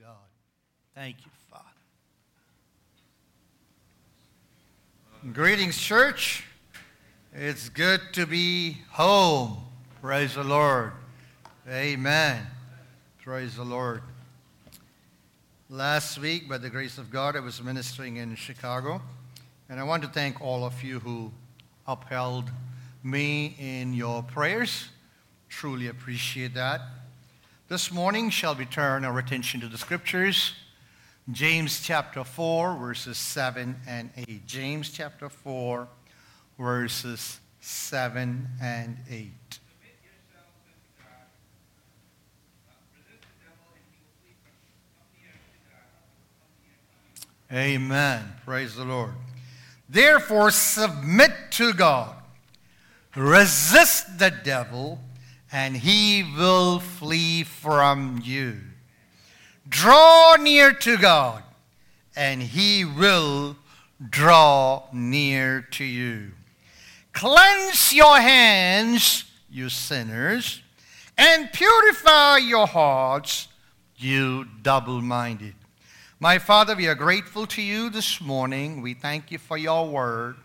God. Thank you, Father. Greetings, church. It's good to be home. Praise the Lord. Amen. Praise the Lord. Last week, by the grace of God, I was ministering in Chicago, and I want to thank all of you who upheld me in your prayers. Truly appreciate that. This morning shall we turn our attention to the scriptures. James chapter 4, verses 7 and 8. James chapter 4, verses 7 and 8. Amen. Praise the Lord. Therefore, submit to God. Resist the devil, and he will flee from you. Draw near to God, and he will draw near to you. Cleanse your hands, you sinners, and purify your hearts, you double minded. My Father, we are grateful to you this morning. We thank you for your word.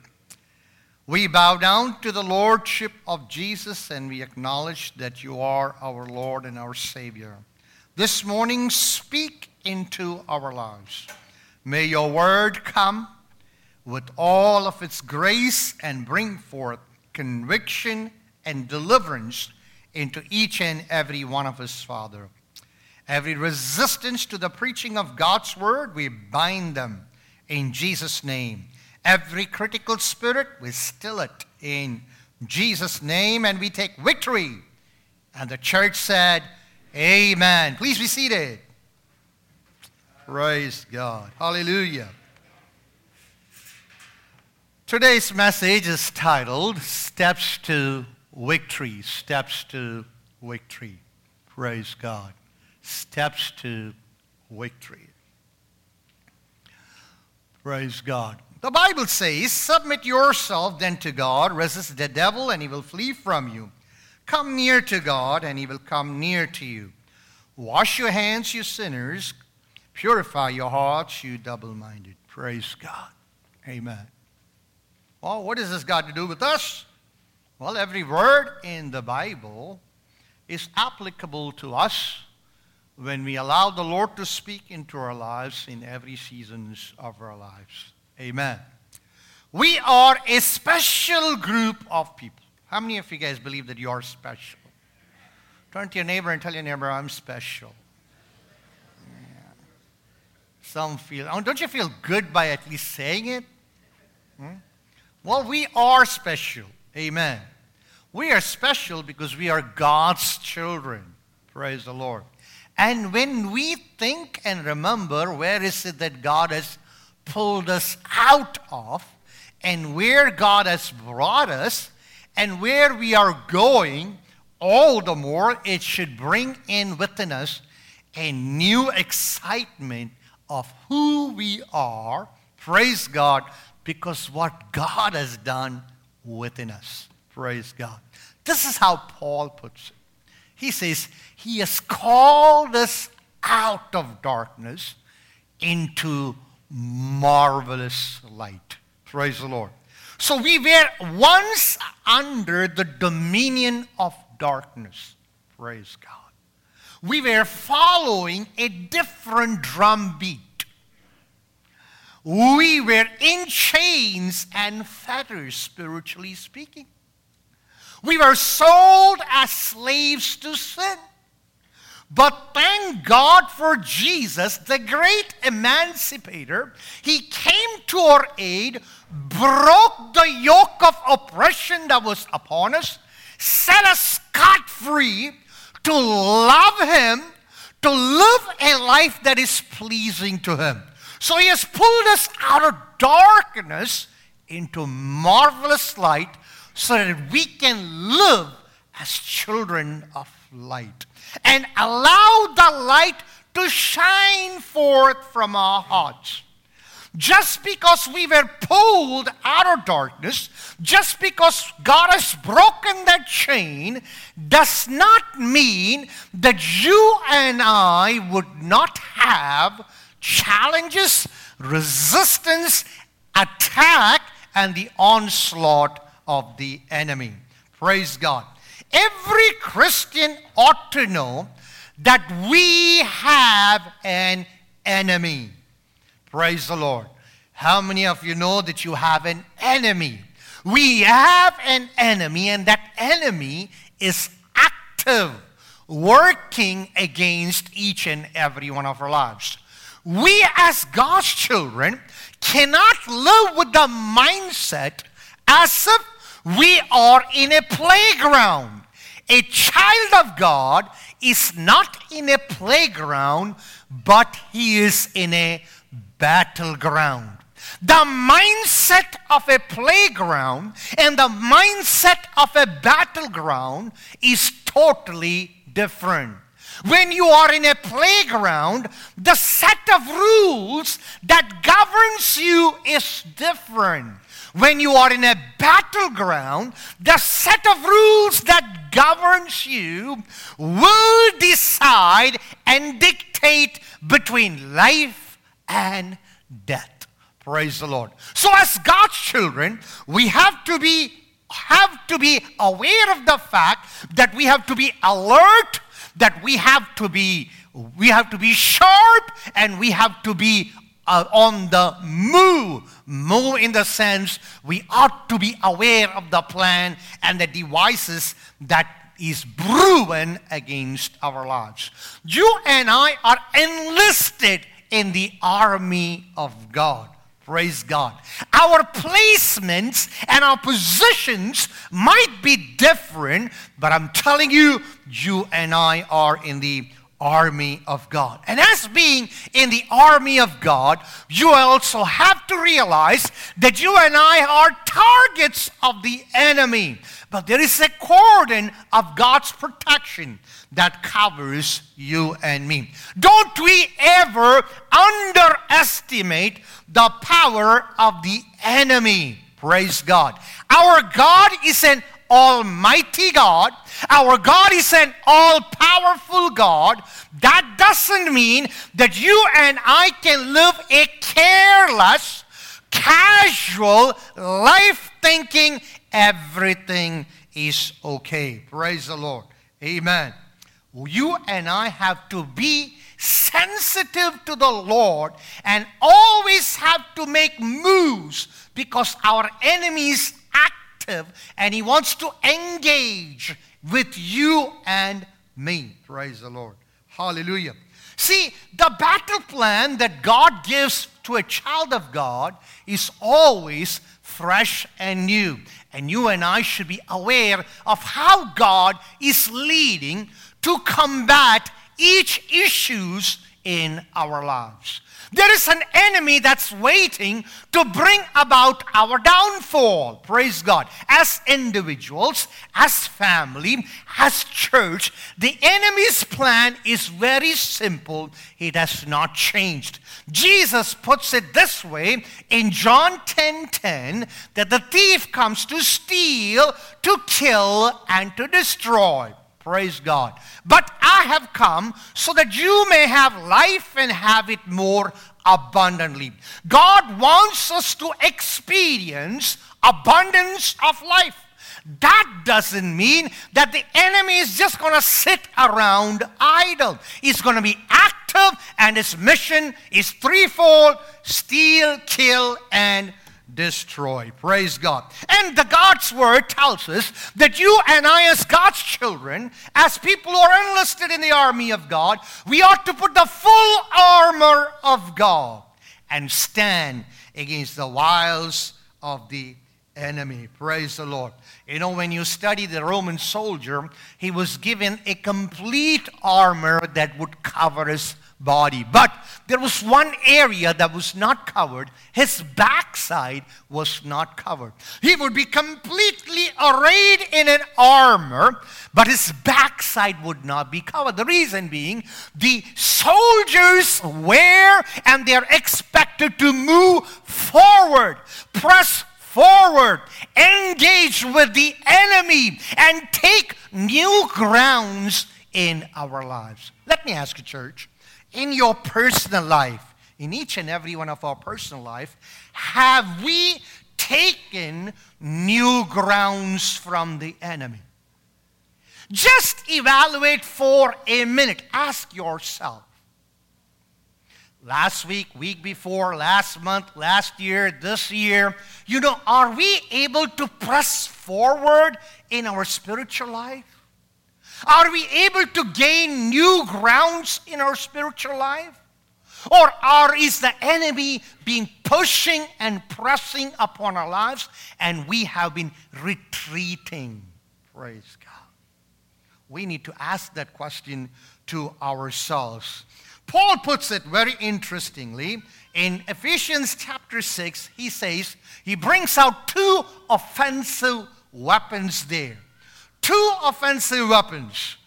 We bow down to the Lordship of Jesus and we acknowledge that you are our Lord and our Savior. This morning, speak into our lives. May your word come with all of its grace and bring forth conviction and deliverance into each and every one of us, Father. Every resistance to the preaching of God's word, we bind them in Jesus' name. Every critical spirit, we still it in Jesus' name, and we take victory. And the church said, Amen. Please be seated. Praise God. Hallelujah. Today's message is titled Steps to Victory. Steps to Victory. Praise God steps to victory. Praise God. The Bible says, Submit yourself then to God, resist the devil, and he will flee from you. Come near to God, and he will come near to you. Wash your hands, you sinners. Purify your hearts, you double minded. Praise God. Amen. Well, what does this got to do with us? Well, every word in the Bible is applicable to us when we allow the Lord to speak into our lives in every seasons of our lives. Amen. We are a special group of people. How many of you guys believe that you are special? Turn to your neighbor and tell your neighbor, I'm special. Yeah. Some feel, oh, don't you feel good by at least saying it? Hmm? Well, we are special. Amen. We are special because we are God's children. Praise the Lord. And when we think and remember where is it that God has pulled us out of, and where God has brought us, and where we are going, all the more it should bring in within us a new excitement of who we are. Praise God, because what God has done within us. Praise God. This is how Paul puts it. He says, He has called us out of darkness into marvelous light. Praise the Lord. So we were once under the dominion of darkness. Praise God. We were following a different drum beat. We were in chains and fetters, spiritually speaking. We were sold as slaves to sin. But thank God for Jesus, the great emancipator. He came to our aid, broke the yoke of oppression that was upon us, set us scot free to love Him, to live a life that is pleasing to Him. So He has pulled us out of darkness into marvelous light so that we can live as children of light and allow the light to shine forth from our hearts. just because we were pulled out of darkness, just because God has broken that chain, does not mean that you and I would not have challenges, resistance, attack, and the onslaught of the enemy. Praise God. Every Christian ought to know that we have an enemy. Praise the Lord. How many of you know that you have an enemy? We have an enemy, and that enemy is active, working against each and every one of our lives. We, as God's children, cannot live with the mindset as if we are in a playground. A child of God is not in a playground, but he is in a battleground. The mindset of a playground and the mindset of a battleground is totally different. When you are in a playground, the set of rules that governs you is different. When you are in a battleground, the set of rules that governs you will decide and dictate between life and death. Praise the Lord. So as God's children, we have to be have to be aware of the fact that we have to be alert, that we have to be we have to be sharp and we have to be uh, on the move. Move in the sense we ought to be aware of the plan and the devices that is brewing against our lives. You and I are enlisted in the army of God. Praise God. Our placements and our positions might be different, but I'm telling you, you and I are in the army of God. And as being in the army of God, you also have to realize that you and I are targets of the enemy. But there is a cordon of God's protection that covers you and me. Don't we ever underestimate the power of the enemy. Praise God. Our God is an almighty God. Our God is an all powerful God. That doesn't mean that you and I can live a careless, casual life thinking everything is okay. Praise the Lord. Amen. You and I have to be sensitive to the Lord and always have to make moves because our enemies is active and he wants to engage with you and me. Praise the Lord. Hallelujah. See, the battle plan that God gives to a child of God is always fresh and new. And you and I should be aware of how God is leading to combat each issues in our lives. There is an enemy that's waiting to bring about our downfall. Praise God. As individuals, as family, as church, the enemy's plan is very simple. It has not changed. Jesus puts it this way in John 10:10 10, 10, that the thief comes to steal, to kill and to destroy. Praise God. But I have come so that you may have life and have it more abundantly. God wants us to experience abundance of life. That doesn't mean that the enemy is just going to sit around idle. He's going to be active, and his mission is threefold steal, kill, and destroy. Praise God. And the God's word tells us that you and I, as God's children, as people who are enlisted in the army of God, we ought to put the full armor of God and stand against the wiles of the enemy. Praise the Lord. You know, when you study the Roman soldier, he was given a complete armor that would cover his body. But there was one area that was not covered. His backside was not covered. He would be completely arrayed in an armor, but his backside would not be covered. The reason being, the soldiers wear and they're expected to move forward, press forward, engage with the enemy, and take new grounds in our lives. Let me ask you, church, in your personal life, in each and every one of our personal life, have we taken new grounds from the enemy? Just evaluate for a minute. Ask yourself. Last week, week before, last month, last year, this year, you know, are we able to press forward in our spiritual life? Are we able to gain new grounds in our spiritual life? Or are, is the enemy being pushing and pressing upon our lives and we have been retreating? Praise God. We need to ask that question to ourselves. Paul puts it very interestingly in Ephesians chapter 6. He says, he brings out two offensive weapons there two offensive weapons.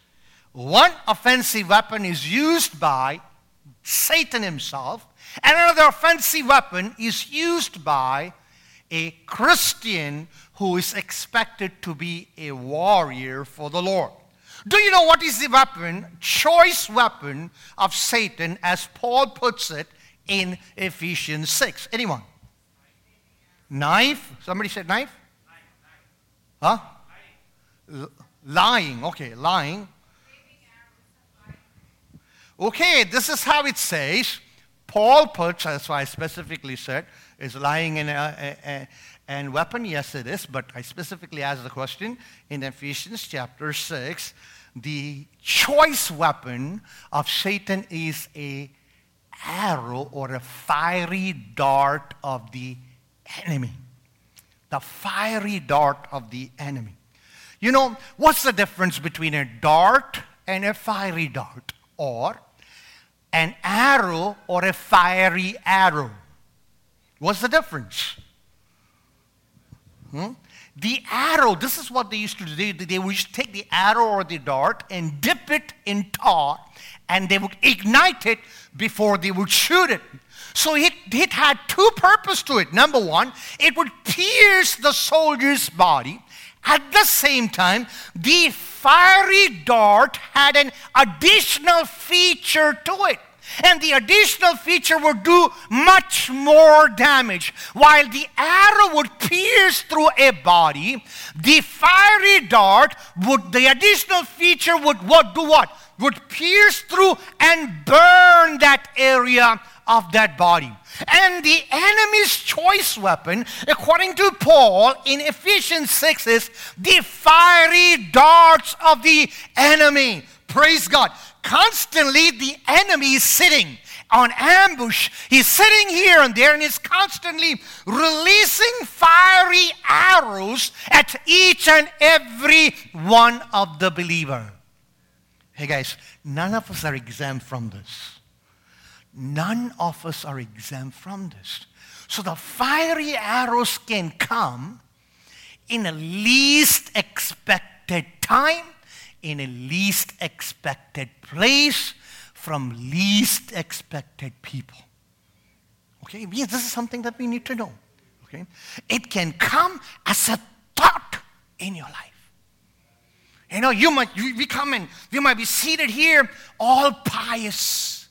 One offensive weapon is used by Satan himself, and another offensive weapon is used by a Christian who is expected to be a warrior for the Lord. Do you know what is the weapon, choice weapon of Satan, as Paul puts it in Ephesians 6? Anyone? Knife? Somebody said knife? Huh? Lying. Okay, lying. Okay, this is how it says. Paul puts, that's why I specifically said, is lying in a, a, a, weapon? Yes, it is, but I specifically asked the question in Ephesians chapter 6. The choice weapon of Satan is a arrow or a fiery dart of the enemy. The fiery dart of the enemy. You know, what's the difference between a dart and a fiery dart? Or an arrow or a fiery arrow? What's the difference? Hmm? The arrow, this is what they used to do. They, would just take the arrow or the dart and dip it in tar, and they would ignite it before they would shoot it. So it, it had two purposes to it. Number one, it would pierce the soldier's body at the same time, the fiery dart had an additional feature to it. And the additional feature would do much more damage. While the arrow would pierce through a body, the fiery dart would, the additional feature would what, do what? Would pierce through and burn that area of that body. And the enemy's choice weapon, according to Paul in Ephesians 6, is the fiery darts of the enemy. Praise God. Constantly, the enemy is sitting on ambush. He's sitting here and there and he's constantly releasing fiery arrows at each and every one of the believer. Hey guys, none of us are exempt from this. None of us are exempt from this. So the fiery arrows can come in a least expected time, in a least expected place, from least expected people. Okay? This is something that we need to know. Okay? It can come as a thought in your life. You know, you might you, we come in, we might be seated here, all pious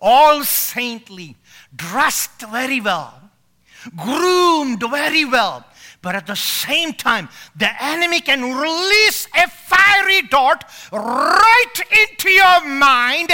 all saintly, dressed very well, groomed very well. But at the same time, the enemy can release a fiery dart right into your mind,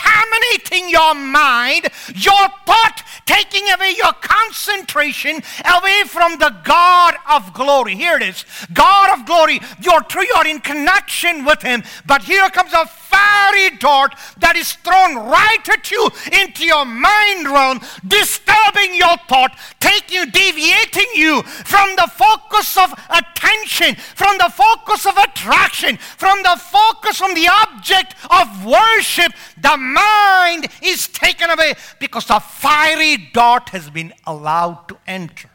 contaminating your mind, your thought taking away your concentration away from the God of glory. Here it is God of glory. You're true, you're in connection with Him, but here comes a fiery dart that is thrown right at you into your mind realm, disturbing your thought, taking you, deviating you from the focus of attention, from the focus of attraction, from the focus from the object of worship. The mind is taken away because the fiery dart has been allowed to enter.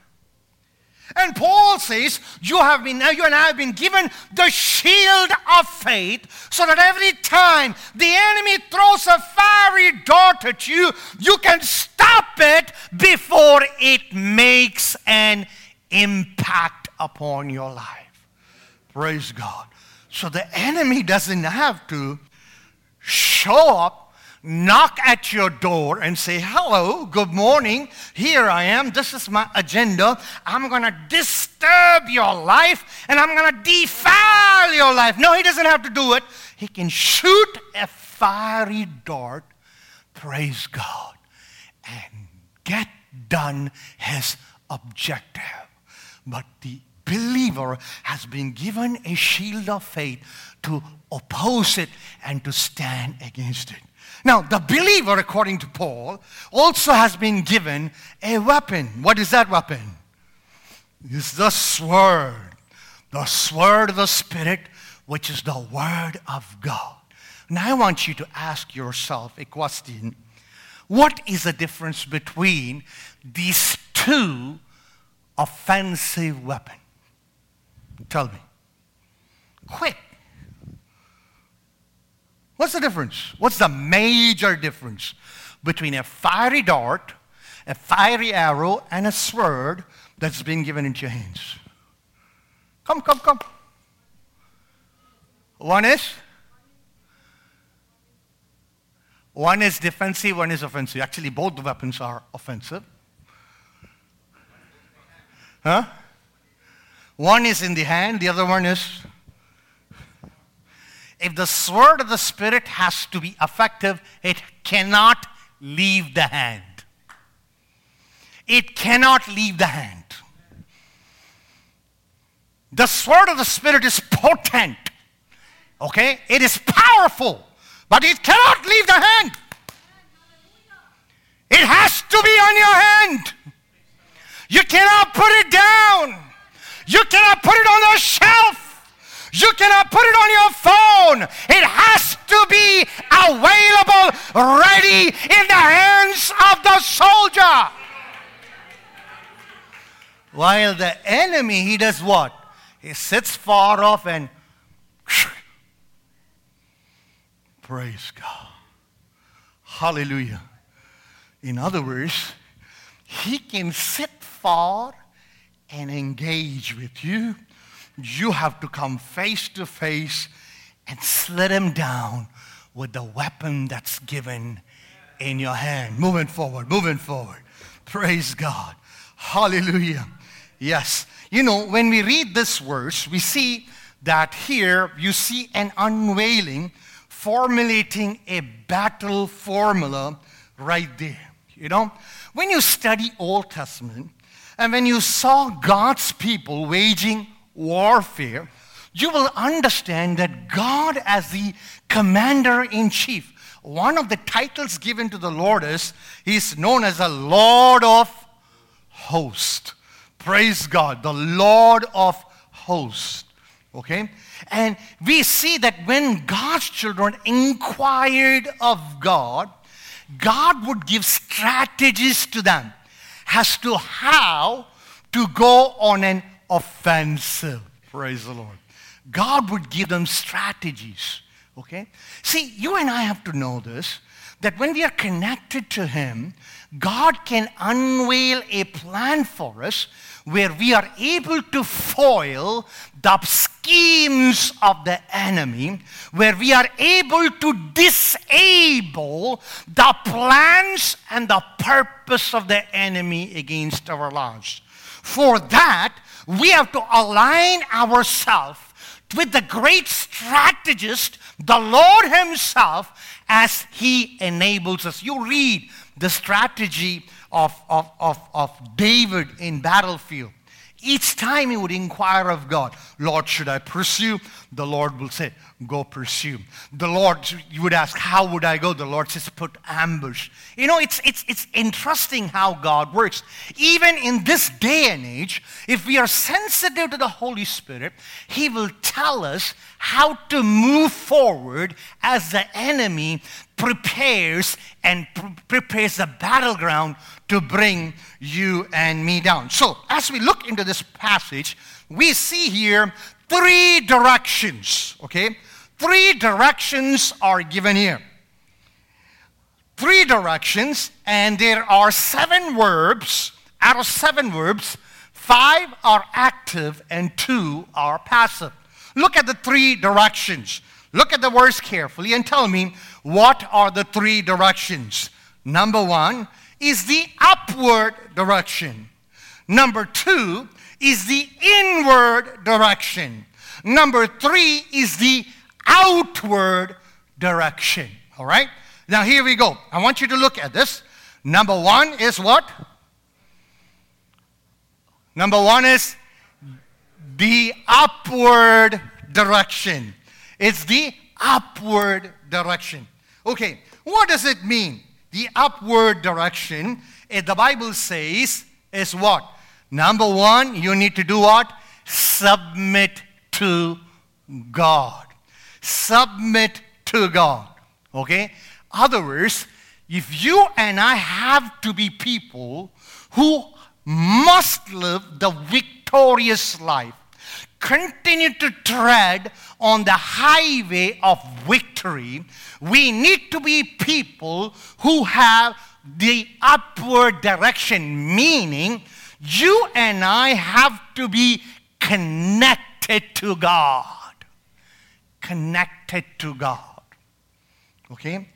And Paul says, you have been, you and I have been given the shield of faith so that every time the enemy throws a fiery dart at you, you can stop it before it makes an impact upon your life. Praise God. So the enemy doesn't have to show up knock at your door and say, Hello, good morning, here I am, this is my agenda. I'm to disturb your life and I'm to defile your life. No, he doesn't have to do it. He can shoot a fiery dart, praise God, and get done his objective. But the believer has been given a shield of faith to oppose it and to stand against it. Now, the believer, according to Paul, also has been given a weapon. What is that weapon? It's the sword. The sword of the Spirit, which is the Word of God. Now, I want you to ask yourself a question. What is the difference between these two offensive weapons? Tell me. Quick. What's the difference? What's the major difference between a fiery dart, a fiery arrow, and a sword that's been given into your hands? Come, come, come. One is one is defensive, one is offensive. Actually, both weapons are offensive. Huh? One is in the hand, the other one is if the sword of the Spirit has to be effective, it cannot leave the hand. It cannot leave the hand. The sword of the Spirit is potent. Okay? It is powerful, but it cannot leave the hand. It has to be on your hand. You cannot put it down. You cannot put it on the shelf. You cannot put it on your phone. It has to be available, ready in the hands of the soldier. While the enemy, he does what? He sits far off and praise God. Hallelujah. In other words, he can sit far and engage with you you have to come face to face and slit him down with the weapon that's given in your hand. Moving forward, moving forward. Praise God. Hallelujah. Yes. You know, when we read this verse, we see that here you see an unveiling formulating a battle formula right there. You know, when you study Old Testament and when you saw God's people waging warfare, you will understand that God, as the commander in chief, one of the titles given to the Lord is He's known as the Lord of hosts. Praise God, the Lord of hosts. Okay? And we see that when God's children inquired of God, God would give strategies to them as to how to go on an offensive. Praise the Lord. God would give them strategies. Okay? See, you and I have to know this that when we are connected to Him, God can unveil a plan for us where we are able to foil the schemes of the enemy, where we are able to disable the plans and the purpose of the enemy against our lives. For that, we have to align ourselves with the great strategist, the Lord Himself, as He enables us. You read the strategy of, of, of, of David in battlefield. Each time he would inquire of God, Lord, should I pursue? The Lord will say, Go pursue. The Lord, you would ask, How would I go? The Lord says, Put ambush. You know, it's, it's, it's interesting how God works. Even in this day and age, if we are sensitive to the Holy Spirit, He will tell us how to move forward as the enemy prepares and pr- prepares the battleground to bring you and me down. So, as we look into this passage, we see here three directions, okay? Three directions are given here. Three directions, and there are seven verbs. Out of seven verbs, five are active and two are passive. Look at the three directions. Look at the words carefully and tell me what are the three directions. Number one is the upward direction. Number two is the inward direction. Number three is the outward direction. All right? Now, here we go. I want you to look at this. Number one is what? Number one is the upward direction. It's the upward direction. Okay, what does it mean? The upward direction, eh, the Bible says, is what? Number one, you need to do what? Submit to God. Submit to God. Okay? Other words, if you and I have to be people who must live the victorious life, continue to tread on the highway of victory, we need to be people who have the upward direction, meaning you and I have to be connected to God. Connected to God. Okay?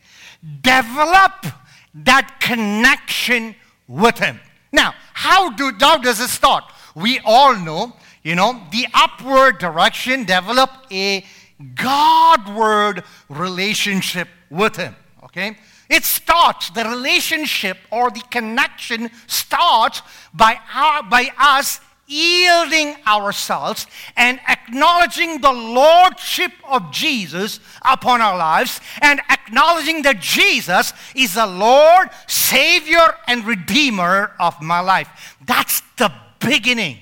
Develop that connection with Him. Now, how, do, how does it start? We all know you know, the upward direction, develop a Godward relationship with Him. Okay? It starts, the relationship or the connection starts by, our, by us yielding ourselves and acknowledging the lordship of Jesus upon our lives and acknowledging that Jesus is the Lord, Savior, and Redeemer of my life. That's the beginning.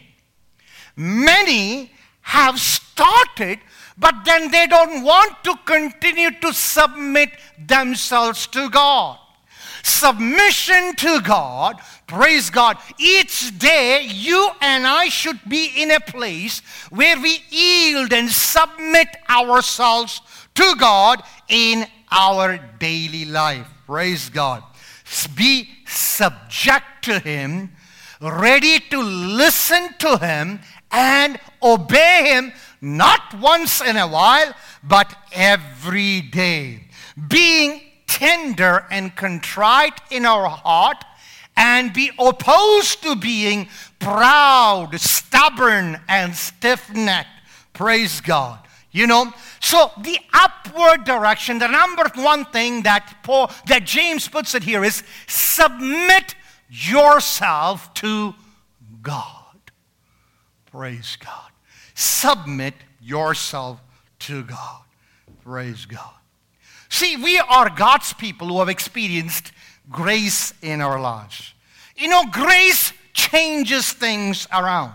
Many have started, but then they don't want to continue to submit themselves to God. Submission to God, praise God. Each day, you and I should be in a place where we yield and submit ourselves to God in our daily life. Praise God. Be subject to Him, ready to listen to Him, and obey Him not once in a while, but every day. Being tender and contrite in our heart, and be opposed to being proud, stubborn, and stiff necked. Praise God. You know, so the upward direction, the number one thing that Paul, that James puts it here is submit yourself to God. Praise God. Submit yourself to God. Praise God. See, we are God's people who have experienced grace in our lives. You know, grace changes things around.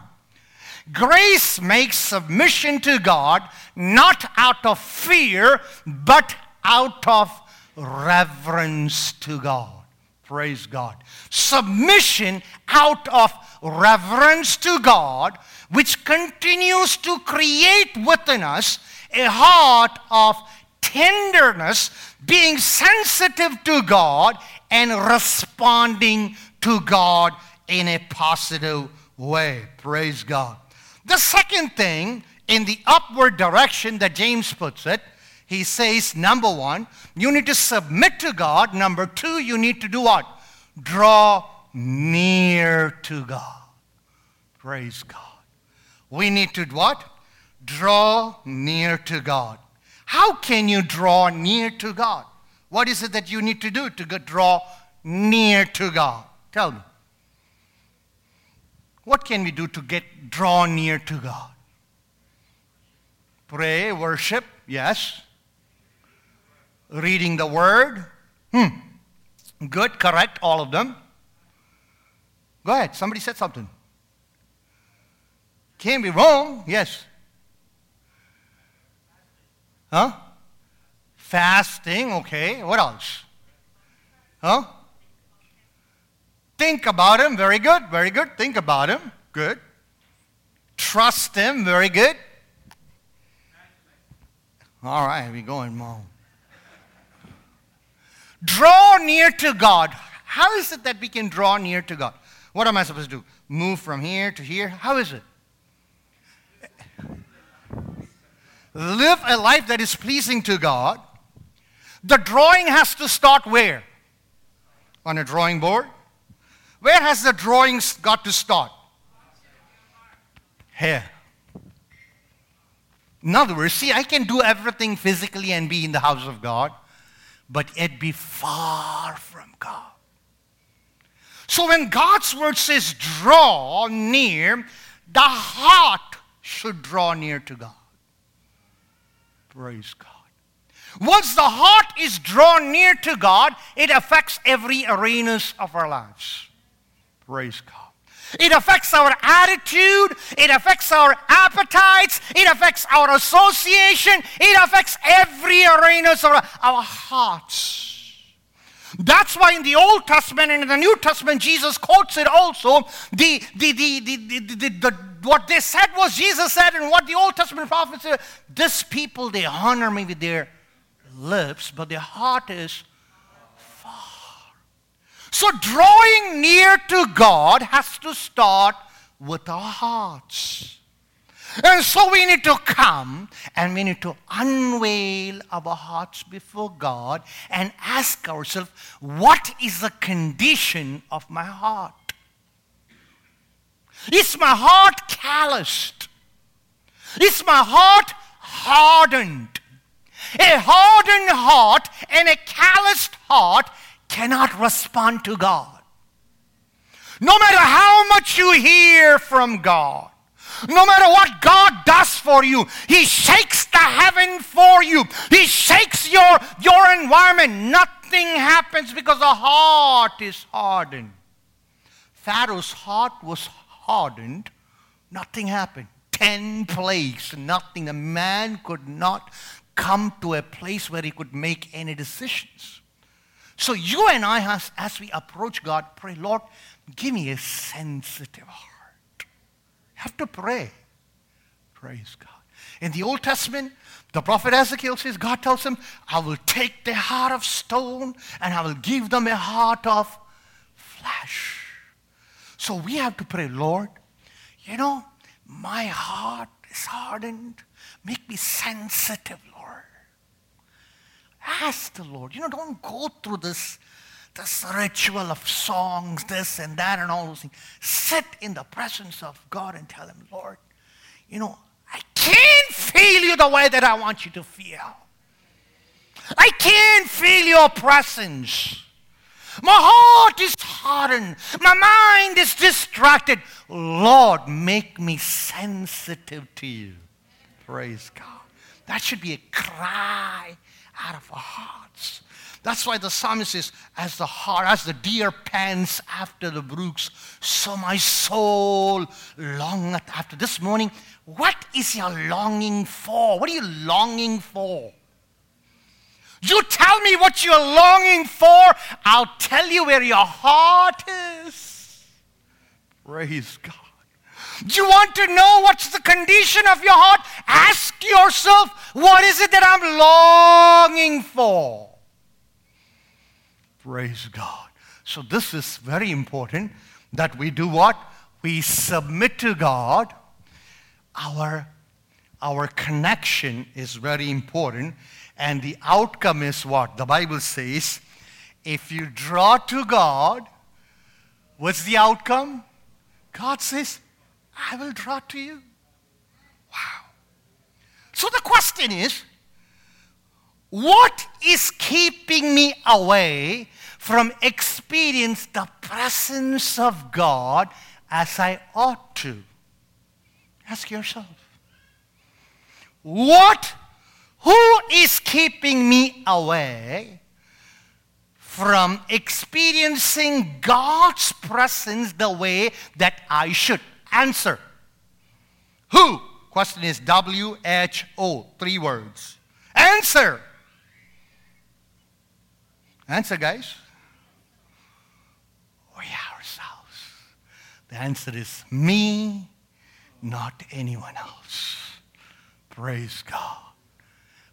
Grace makes submission to God not out of fear, but out of reverence to God. Praise God. Submission out of reverence to God which continues to create within us a heart of tenderness, being sensitive to God and responding to God in a positive way. Praise God. The second thing in the upward direction that James puts it, he says, number one, you need to submit to God. Number two, you need to do what? Draw near to God. Praise God. We need to what? Draw near to God. How can you draw near to God? What is it that you need to do to draw near to God? Tell me. What can we do to get drawn near to God? Pray, worship, yes. Reading the word, hmm. Good, correct, all of them. Go ahead, somebody said something. Can't be wrong, yes. Huh? Fasting, okay. What else? Huh? Think about him, very good, very good. Think about him, good. Trust him, very good. All right, we're going mom. Draw near to God. How is it that we can draw near to God? What am I supposed to do? Move from here to here? How is it? Live a life that is pleasing to God. The drawing has to start where? On a drawing board? Where has the drawings got to start? Here. In other words, see, I can do everything physically and be in the house of God, but it be far from God. So when God's word says draw near, the heart should draw near to God. Praise God. Once the heart is drawn near to God, it affects every arenas of our lives. Praise God. It affects our attitude. It affects our appetites. It affects our association. It affects every arena of our, hearts. That's why in the Old Testament and in the New Testament, Jesus quotes it also. The, the, the, the, the, the what they said was Jesus said, and what the Old Testament prophets said, this people, they honor me with their lips, but their heart is far. so, drawing near to God has to start with our hearts. And so we need to come and we need to unveil our hearts before God and ask ourselves, what is the condition of my heart? Is my heart calloused? Is my heart hardened? A hardened heart and a calloused heart cannot respond to God. No matter how much you hear from God, no matter what God does for you, He shakes the heaven for you. He shakes your, your environment. Nothing happens because the heart is hardened. Pharaoh's heart was hardened. Nothing happened. Ten plagues, nothing. A man could not come to a place where he could make any decisions. So you and I, as, as we approach God, pray, Lord, give me a sensitive heart. You have to pray. Praise God. In the Old Testament, the prophet Ezekiel says, God tells him, I will take the heart of stone and I will give them a heart of flesh. So we have to pray, Lord, you know, my heart is hardened. Make me sensitive, Ask the Lord. You know, don't go through this, this ritual of songs, this and that, and all those things. Sit in the presence of God and tell Him, Lord, you know, I can't feel you the way that I want you to feel. I can't feel your presence. My heart is hardened. My mind is distracted. Lord, make me sensitive to you. Praise God. That should be a cry out of our hearts. That's why the psalmist says, as the heart, as the deer pants after the brooks, so my soul longeth after. This morning, what is your longing for? What are you longing for? You tell me what you're longing for, I'll tell you where your heart is. Praise God. Do you want to know what's the condition of your heart? Ask yourself, what is it that I'm longing for? Praise God. So, this is very important that we do what? We submit to God. Our, our connection is very important. And the outcome is what? The Bible says if you draw to God, what's the outcome? God says, I will draw to you. Wow. So the question is what is keeping me away from experience the presence of God as I ought to. Ask yourself. What? Who is keeping me away from experiencing God's presence the way that I should? Answer. Who? Question is W H O. Three words. Answer. Answer, guys. We ourselves. The answer is me, not anyone else. Praise God.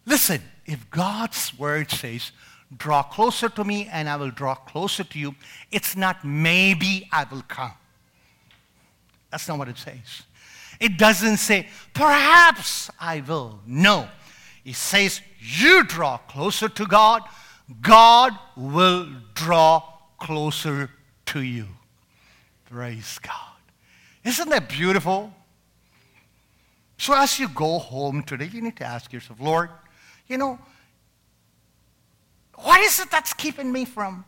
Listen, if God's word says, draw closer to me and I will draw closer to you, it's not maybe I will come. That's not what it says. It doesn't say, perhaps I will. No. It says, you draw closer to God, God will draw closer to you. Praise God. Isn't that beautiful? So as you go home today, you need to ask yourself, Lord, you know, what is it that's keeping me from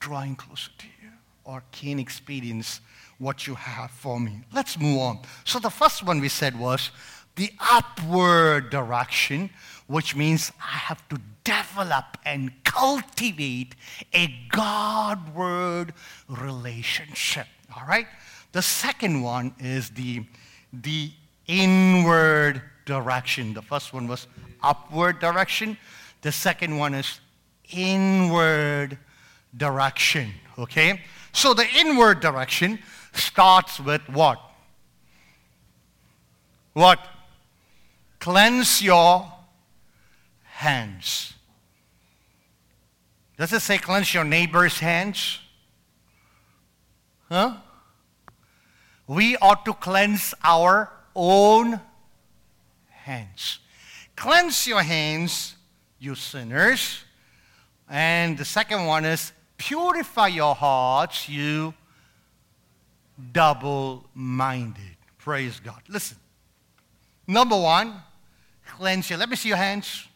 drawing closer to you or can experience what you have for me. Let's move on. So the first one we said was the upward direction, which means I have to develop and cultivate a Godward relationship. All right? The second one is the, the inward direction. The first one was upward direction. The second one is inward direction. Okay? So the inward direction starts with what? What? Cleanse your hands. Does it say cleanse your neighbor's hands? Huh? We ought to cleanse our own hands. Cleanse your hands, you sinners. And the second one is purify your hearts, you double minded. Praise God. Listen. Number one, cleanse your. Let me see your hands.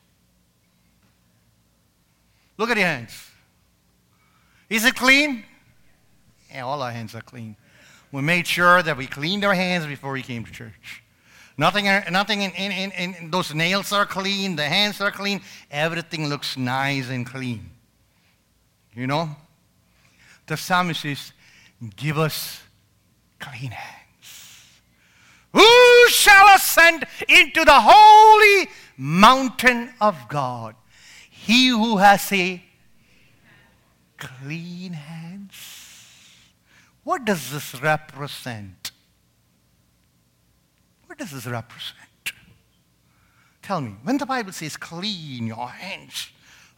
Look at your hands. Is it clean? Yeah, all our hands are clean. We made sure that we cleaned our hands before we came to church. Nothing, nothing in, in, in, in those nails are clean, the hands are clean, everything looks nice and clean. You know? The psalmist says, Give us clean hands. Who shall ascend into the holy mountain of God? He who has a clean hands. What does this represent? What does this represent? Tell me, when the Bible says clean your hands,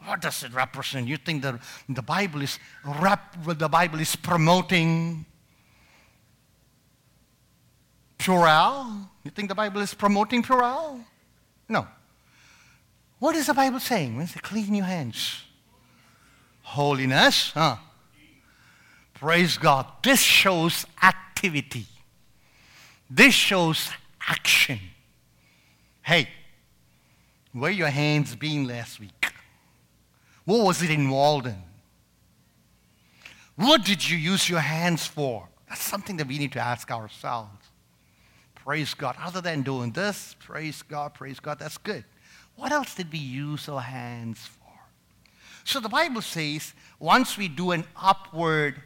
what does it represent? You think that the Bible is rep, the Bible is promoting Purell? You think the Bible is promoting Purell? No. What is the Bible saying? When it says clean your hands. Holiness, huh? Praise God. This shows activity. This shows action. Hey, where your hands been last week? What was it involved in? What did you use your hands for? That's something that we need to ask ourselves. Praise God. Other than doing this, praise God, praise God, that's good. What else did we use our hands for? So the Bible says once we do an upward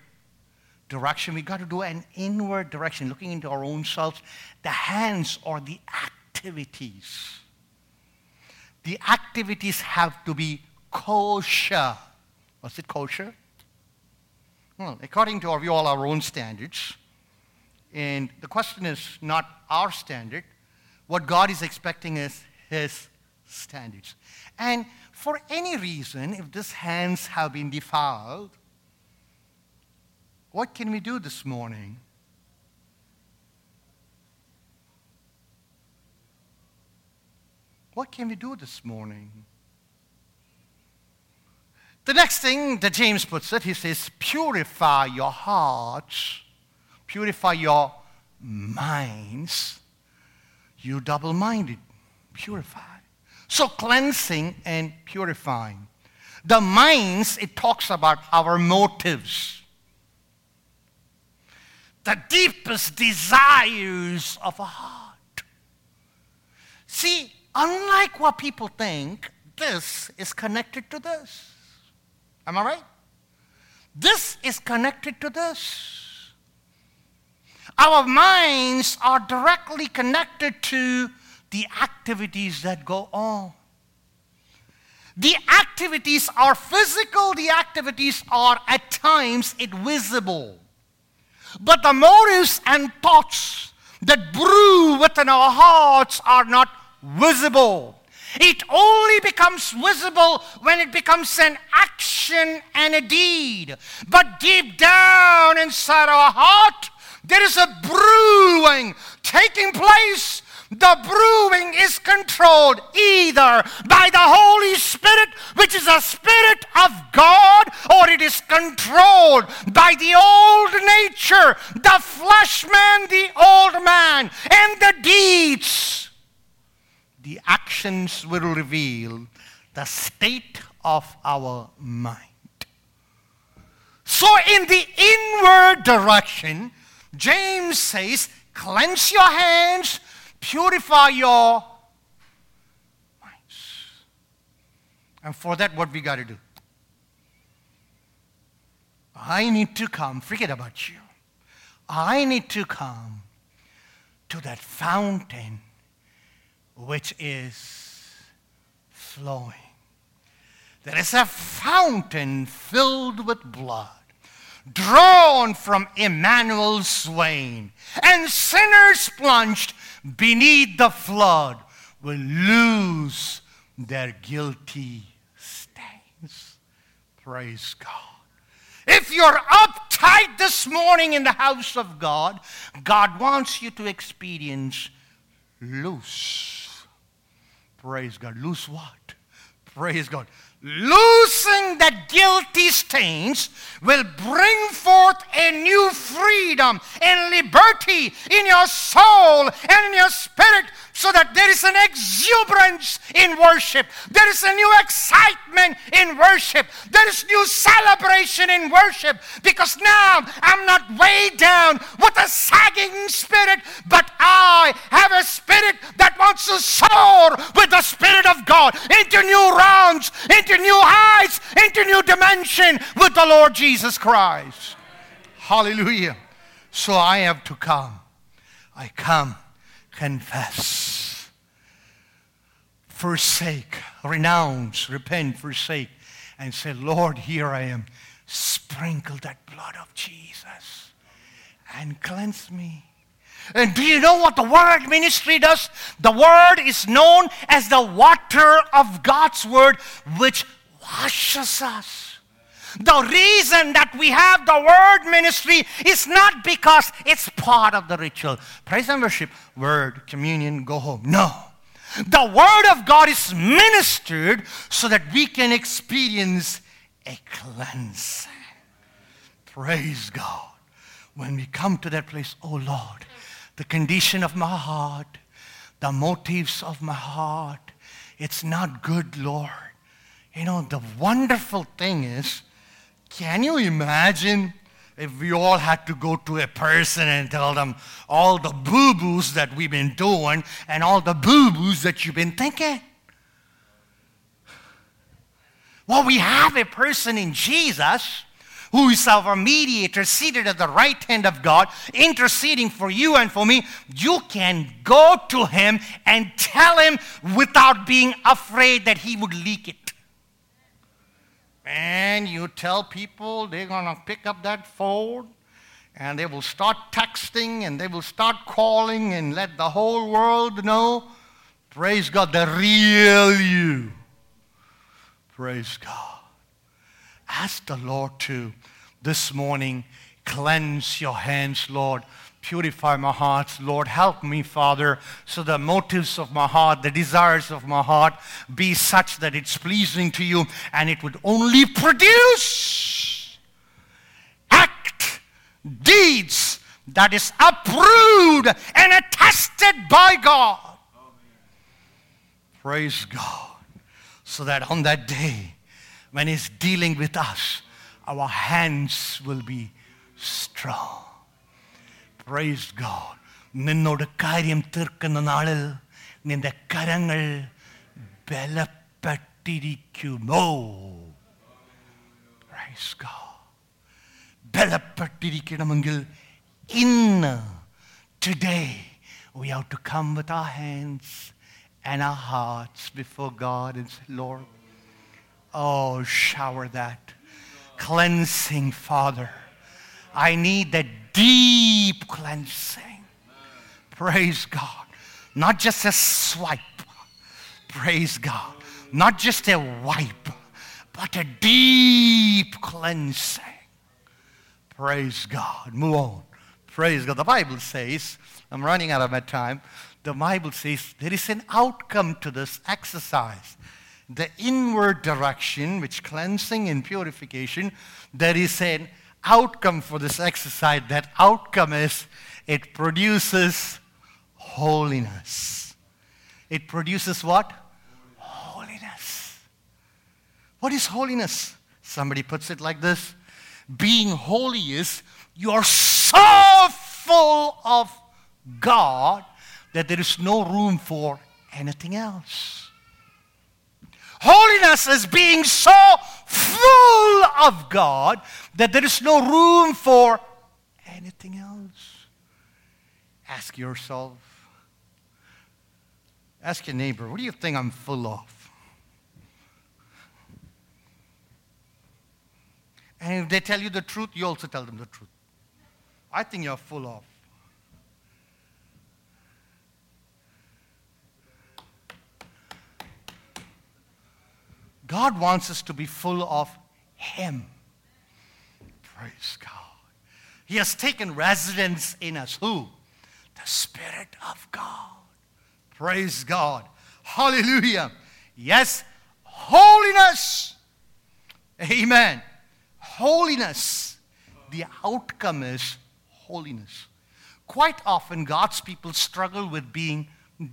direction, we got to do an inward direction, looking into our own selves. The hands are the activities. The activities have to be kosher. Was it kosher? Well, according to our, all our own standards. And the question is not our standard. What God is expecting is His standards. And for any reason, if these hands have been defiled, what can we do this morning? What can we do this morning? The next thing that James puts it, he says, purify your hearts, purify your minds. You double minded, purify. So cleansing and purifying. the minds, it talks about our motives. The deepest desires of a heart. See, unlike what people think, this is connected to this. Am I right? This is connected to this. Our minds are directly connected to the activities that go on. The activities are physical, the activities are at times invisible. But the motives and thoughts that brew within our hearts are not visible. It only becomes visible when it becomes an action and a deed. But deep down inside our heart, there is a brewing taking place the brewing is controlled either by the Holy Spirit, which is a Spirit of God, or it is controlled by the old nature, the flesh man, the old man, and the deeds. The actions will reveal the state of our mind. So, in the inward direction, James says, cleanse your hands Purify your minds. And for that, what we got to do? I need to come, forget about you. I need to come to that fountain which is flowing. There is a fountain filled with blood, drawn from Emmanuel's vein, and sinners plunged beneath the flood will lose their guilty stains. Praise God. If you're uptight this morning in the house of God, God wants you to experience loose. Praise God. Loose what? Praise God. Losing the guilty stains will bring forth a new freedom and liberty in your soul and in your spirit so that there is an exuberance in worship. There is a new excitement in worship. There is new celebration in worship because now I'm not weighed down with a sagging spirit, but I have a spirit that wants to soar with the Spirit of God into new realms, into new heights, into new dimension with the Lord Jesus Christ. Hallelujah. So I have to come. I come confess, forsake, renounce, repent, forsake, and say, Lord, here I am. Sprinkle that blood of Jesus and cleanse me. And do you know what the word ministry does? The word is known as the water of God's word, which washes us. The reason that we have the word ministry is not because it's part of the ritual. Praise and worship, word, communion, go home. No. The word of God is ministered so that we can experience a cleansing. Praise God. When we come to that place, oh Lord, the condition of my heart, the motives of my heart, it's not good, Lord. You know, the wonderful thing is, can you imagine if we all had to go to a person and tell them all the boo boos that we've been doing and all the boo boos that you've been thinking? Well, we have a person in Jesus who is our mediator seated at the right hand of God, interceding for you and for me. You can go to him and tell him without being afraid that he would leak it. And you tell people they're going to pick up that phone and they will start texting and they will start calling and let the whole world know. Praise God, the real you. Praise God. Ask the Lord to this morning cleanse your hands, Lord. Purify my heart, Lord. Help me, Father, so the motives of my heart, the desires of my heart be such that it's pleasing to you and it would only produce act, deeds that is approved and attested by God. Praise God. So that on that day, when He's dealing with us, our hands will be strong. Praise God. നിന്നോട് കാര്യം തീർക്കുന്ന നാളിൽ നിന്റെ കരങ്ങൾ ബലപ്പെട്ടിരിക്കുമോ Praise God. ബലപ്പെട്ടിരിക്കണമെങ്കിൽ ഇന്ന് today we have to come with our hands and our hearts before God and say, Lord, oh, shower that cleansing, Father. I need that deep cleansing. Praise God. Not just a swipe. Praise God. Not just a wipe, but a deep cleansing. Praise God. Move on. Praise God. The Bible says, I'm running out of my time. The Bible says there is an outcome to this exercise. The inward direction, which cleansing and purification, there is an outcome for this exercise. That outcome is it produces holiness. It produces what? Holiness. What is holiness? Somebody puts it like this being holy is you are so full of God that there is no room for anything else. Holiness is being so full of God that there is no room for anything else. Ask yourself, ask your neighbor, what do you think I'm full of? And if they tell you the truth, you also tell them the truth. I think you're full of. God wants us to be full of Him. Praise God. He has taken residence in us. Who? The Spirit of God. Praise God. Hallelujah. Yes, holiness. Amen. Holiness. The outcome is holiness. Quite often, God's people struggle with being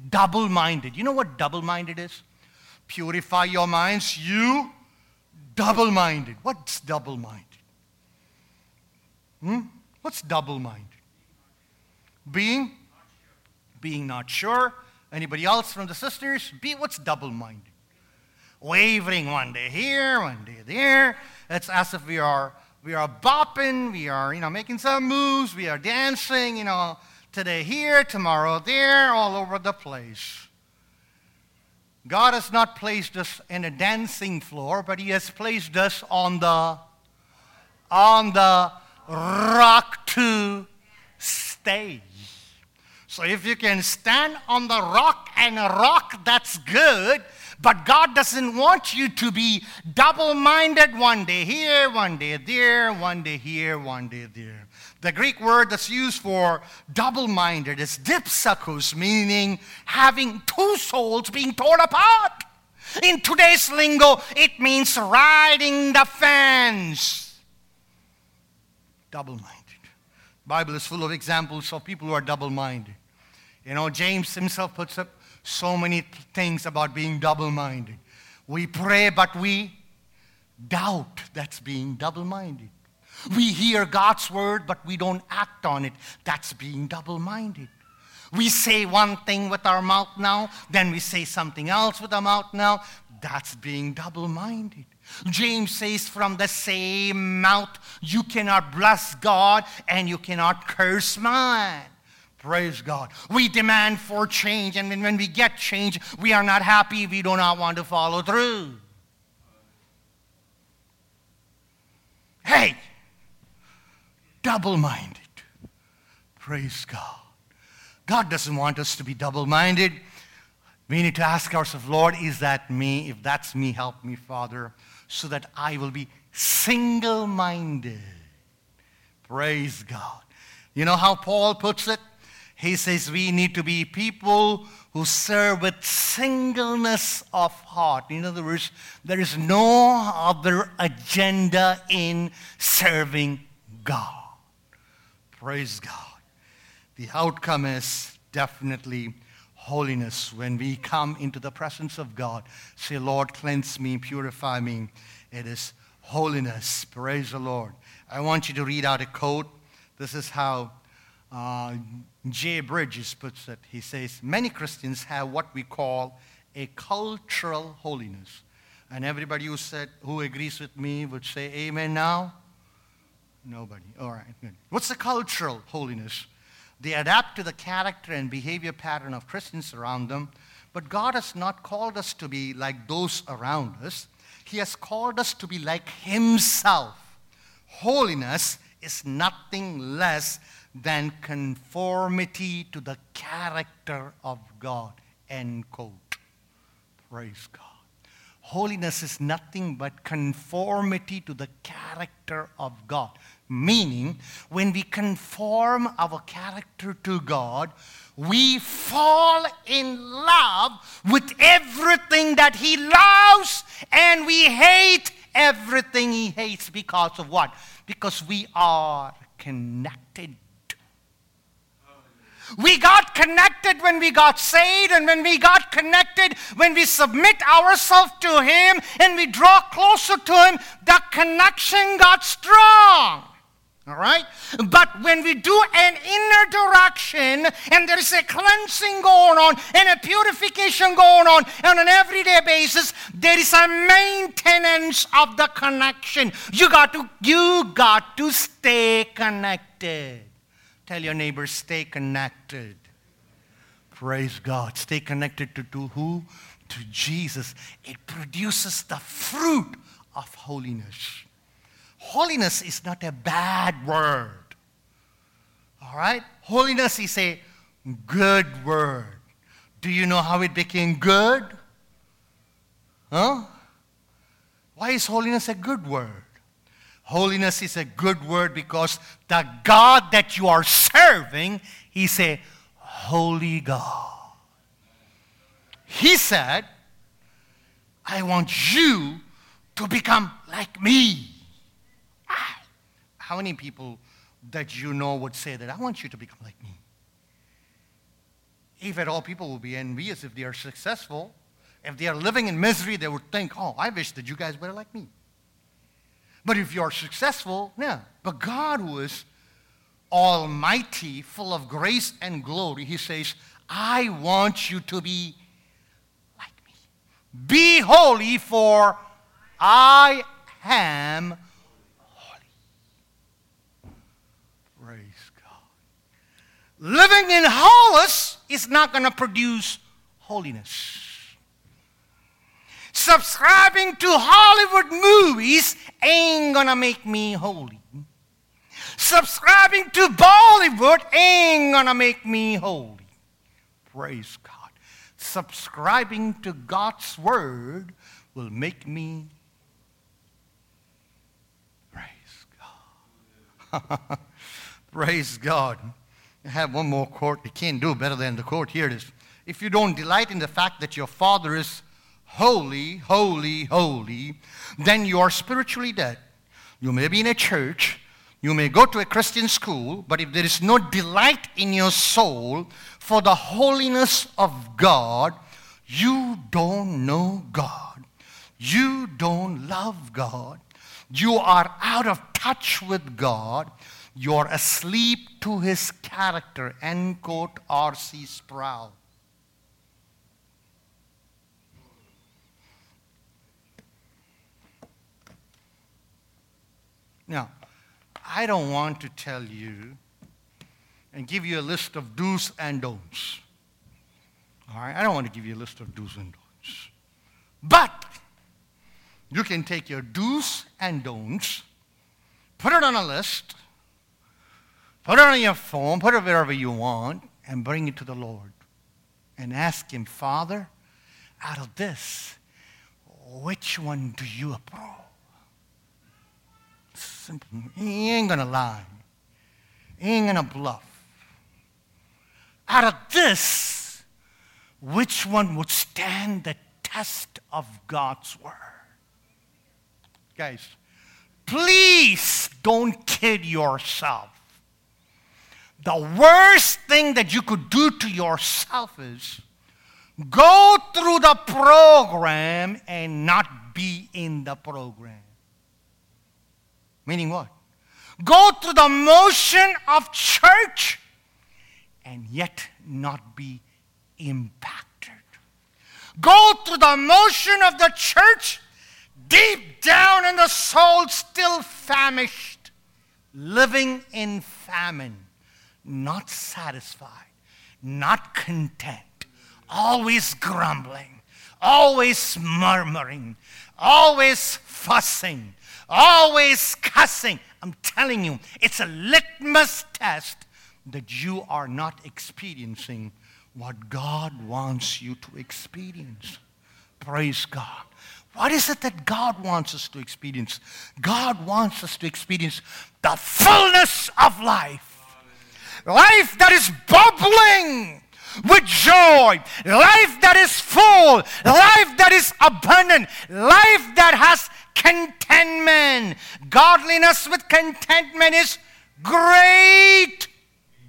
double minded. You know what double minded is? Purify your minds, you double minded. What's double minded? Hmm? What's double minded? Being? Being not sure. Anybody else from the sisters? Be what's double minded? Wavering one day here, one day there. It's as if we are we are bopping, we are, you know, making some moves, we are dancing, you know, today here, tomorrow there, all over the place. God has not placed us in a dancing floor, but He has placed us on the on the rock to stay. So if you can stand on the rock and rock, that's good. But God doesn't want you to be double minded one day here, one day there, one day here, one day there. The Greek word that's used for double minded is dipsakos, meaning having two souls being torn apart. In today's lingo, it means riding the fence. Double minded. Bible is full of examples of people who are double minded. You know, James himself puts up so many things about being double minded. We pray, but we doubt. That's being double minded. We hear God's word, but we don't act on it. That's being double minded. We say one thing with our mouth now, then we say something else with our mouth now. That's being double minded. James says, from the same mouth, you cannot bless God and you cannot curse man. Praise God. We demand for change, and when we get change, we are not happy. We do not want to follow through. Hey, double minded. Praise God. God doesn't want us to be double minded. We need to ask ourselves, Lord, is that me? If that's me, help me, Father, so that I will be single minded. Praise God. You know how Paul puts it? He says we need to be people who serve with singleness of heart. In other words, there is no other agenda in serving God. Praise God. The outcome is definitely holiness when we come into the presence of God. Say, Lord, cleanse me, purify me. It is holiness. Praise the Lord. I want you to read out a quote. This is how uh, Jay Bridges puts it. He says, Many Christians have what we call a cultural holiness. And everybody who said who agrees with me would say amen now? Nobody. All right, good. What's the cultural holiness? They adapt to the character and behavior pattern of Christians around them, but God has not called us to be like those around us. He has called us to be like Himself. Holiness is nothing less than conformity to the character of God. End quote. Praise God. Holiness is nothing but conformity to the character of God. Meaning, when we conform our character to God, we fall in love with everything that He loves and we hate everything He hates because of what? Because we are connected we got connected when we got saved, and when we got connected, when we submit ourselves to Him and we draw closer to Him, the connection got strong. All right? But when we do an inner direction and there is a cleansing going on and a purification going on on an everyday basis, there is a maintenance of the connection. You got to, you got to stay connected. Tell your neighbor, stay connected. Praise God. Stay connected to, to who? To Jesus. It produces the fruit of holiness. Holiness is not a bad word. All right? Holiness is a good word. Do you know how it became good? Huh? Why is holiness a good word? Holiness is a good word because the God that you are serving is a holy God. He said, I want you to become like me. How many people that you know would say that? I want you to become like me. If at all, people will be envious if they are successful. If they are living in misery, they would think, oh, I wish that you guys were like me. But if you're successful, yeah. But God, who is almighty, full of grace and glory, he says, I want you to be like me. Be holy, for I am holy. Praise God. Living in holiness is not going to produce holiness subscribing to Hollywood movies ain't gonna make me holy. Subscribing to Bollywood ain't gonna make me holy. Praise God. Subscribing to God's word will make me praise God. praise God. I have one more quote. You can't do better than the quote. Here it is. If you don't delight in the fact that your Father is holy, holy, holy, then you are spiritually dead. You may be in a church, you may go to a Christian school, but if there is no delight in your soul for the holiness of God, you don't know God. You don't love God. You are out of touch with God. You're asleep to his character. End quote R.C. Sproul. Now, I don't want to tell you and give you a list of do's and don'ts. All right? I don't want to give you a list of do's and don'ts. But you can take your do's and don'ts, put it on a list, put it on your phone, put it wherever you want, and bring it to the Lord. And ask Him, Father, out of this, which one do you approve? simple. He ain't going to lie. He ain't going to bluff. Out of this, which one would stand the test of God's word? Guys, please don't kid yourself. The worst thing that you could do to yourself is go through the program and not be in the program. Meaning what? Go through the motion of church and yet not be impacted. Go through the motion of the church deep down in the soul, still famished, living in famine, not satisfied, not content, always grumbling, always murmuring, always fussing, always cussing. I'm telling you, it's a litmus test that you are not experiencing what God wants you to experience. Praise God. What is it that God wants us to experience? God wants us to experience the fullness of life. Life that is bubbling with joy. Life that is full. Life that is abundant. Life that has contentment. Godliness with contentment is great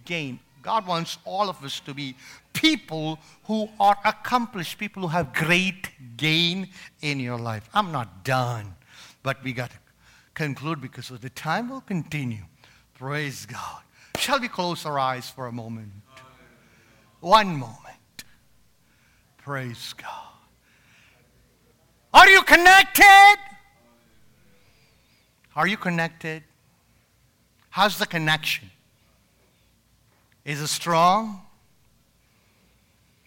gain. God wants all of us to be people who are accomplished, people who have great gain in your life. I'm not done, but we got to conclude because of the time will continue. Praise God. Shall we close our eyes for a moment? One moment. Praise God. Are you connected? Are you connected? How's the connection? Is it strong?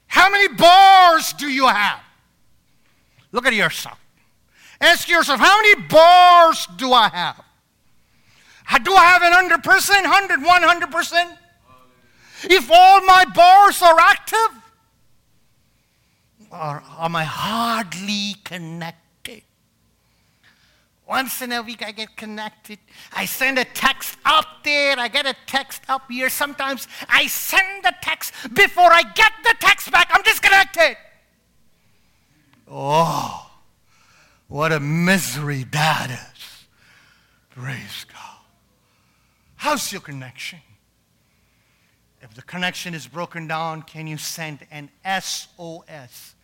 How many bars do you have? Look at yourself. Ask yourself, how many bars do I have? Do I have an 100%, 100, 100%? If all my bars are active, or am I hardly connected? Once in a week, I get connected. I send a text up there. I get a text up here. Sometimes I send the text before I get the text back. I'm disconnected. Oh, what a misery that is. Praise God. How's your connection? If the connection is broken down, can you send an SOS?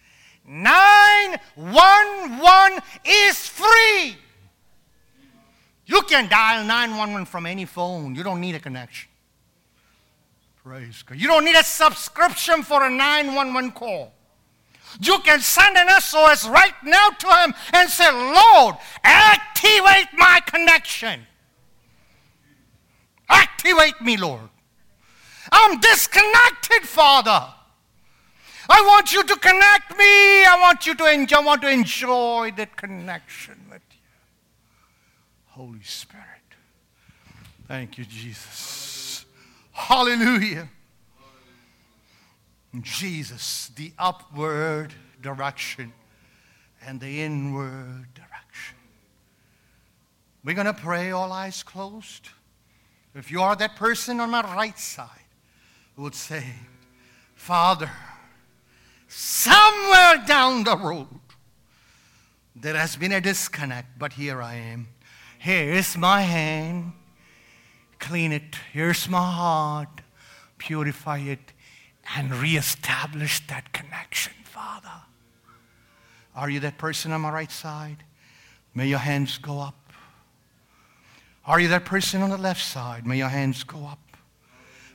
911 is free. You can dial 911 from any phone. You don't need a connection. Praise God. You don't need a subscription for a 911 call. You can send an SOS right now to him and say, Lord, activate my connection. Activate me, Lord. I'm disconnected, Father. I want you to connect me. I want you to enjoy, I want to enjoy that connection with you. Holy Spirit. Thank you, Jesus. Hallelujah. Jesus, the upward direction and the inward direction. We're going to pray, all eyes closed. If you are that person on my right side who would say, Father, somewhere down the road, there has been a disconnect, but here I am. Here is my hand. Clean it. Here's my heart. Purify it and reestablish that connection, Father. Are you that person on my right side? May your hands go up. Are you that person on the left side? May your hands go up.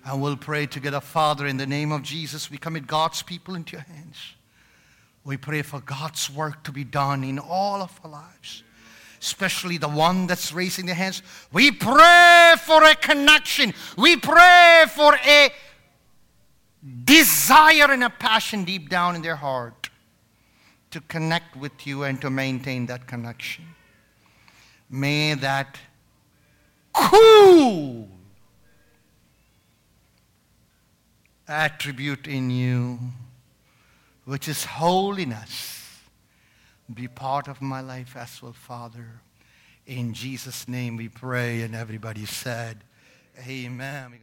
And we'll pray together, Father, in the name of Jesus, we commit God's people into your hands. We pray for God's work to be done in all of our lives, especially the one that's raising their hands. We pray for a connection. We pray for a desire and a passion deep down in their heart to connect with you and to maintain that connection. May that cool attribute in you, which is holiness, be part of my life as well, Father. In Jesus' name we pray, and everybody said, Amen.